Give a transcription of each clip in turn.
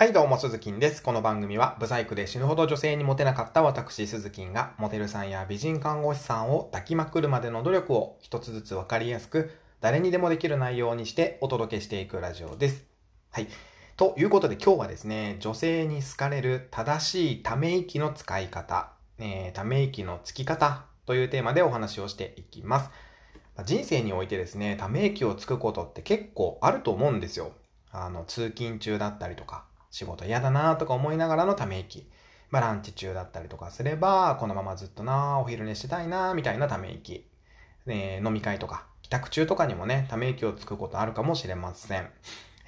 はいどうも、鈴木です。この番組は、ブサイクで死ぬほど女性にモテなかった私、鈴木が、モデルさんや美人看護師さんを抱きまくるまでの努力を一つずつわかりやすく、誰にでもできる内容にしてお届けしていくラジオです。はい。ということで今日はですね、女性に好かれる正しいため息の使い方、えー、ため息のつき方というテーマでお話をしていきます。人生においてですね、ため息をつくことって結構あると思うんですよ。あの、通勤中だったりとか、仕事嫌だなとか思いながらのため息。まあランチ中だったりとかすれば、このままずっとなお昼寝してたいなみたいなため息。えー、飲み会とか、帰宅中とかにもね、ため息をつくことあるかもしれません。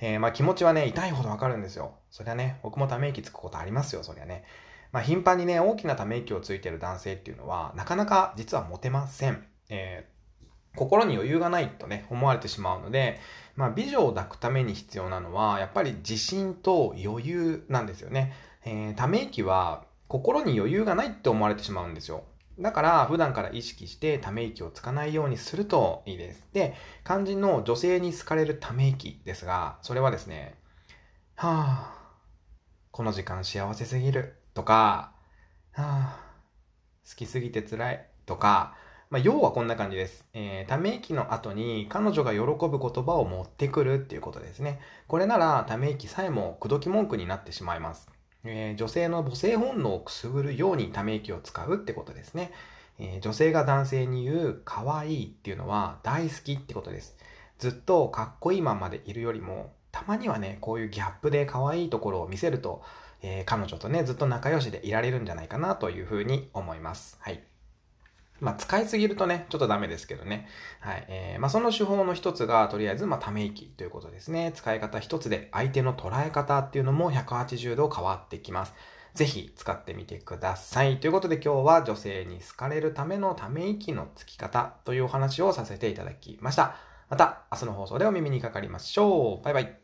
えー、まあ気持ちはね、痛いほどわかるんですよ。そりゃね、僕もため息つくことありますよ、そりゃね。まあ頻繁にね、大きなため息をついてる男性っていうのは、なかなか実はモテません。えー、心に余裕がないとね、思われてしまうので、まあ、美女を抱くために必要なのは、やっぱり自信と余裕なんですよね。えー、ため息は心に余裕がないって思われてしまうんですよ。だから、普段から意識してため息をつかないようにするといいです。で、肝心の女性に好かれるため息ですが、それはですね、はぁ、この時間幸せすぎるとか、はぁ、好きすぎて辛いとか、まあ、要はこんな感じです。えー、ため息の後に彼女が喜ぶ言葉を持ってくるっていうことですね。これならため息さえも口説き文句になってしまいます。えー、女性の母性本能をくすぐるようにため息を使うってことですね。えー、女性が男性に言う可愛いっていうのは大好きってことです。ずっとかっこいいままでいるよりも、たまにはね、こういうギャップで可愛いところを見せると、えー、彼女とね、ずっと仲良しでいられるんじゃないかなというふうに思います。はい。まあ、使いすぎるとね、ちょっとダメですけどね。はい。えー、まあ、その手法の一つが、とりあえず、まあ、ため息ということですね。使い方一つで、相手の捉え方っていうのも180度変わってきます。ぜひ使ってみてください。ということで今日は女性に好かれるためのため息のつき方というお話をさせていただきました。また明日の放送でお耳にかかりましょう。バイバイ。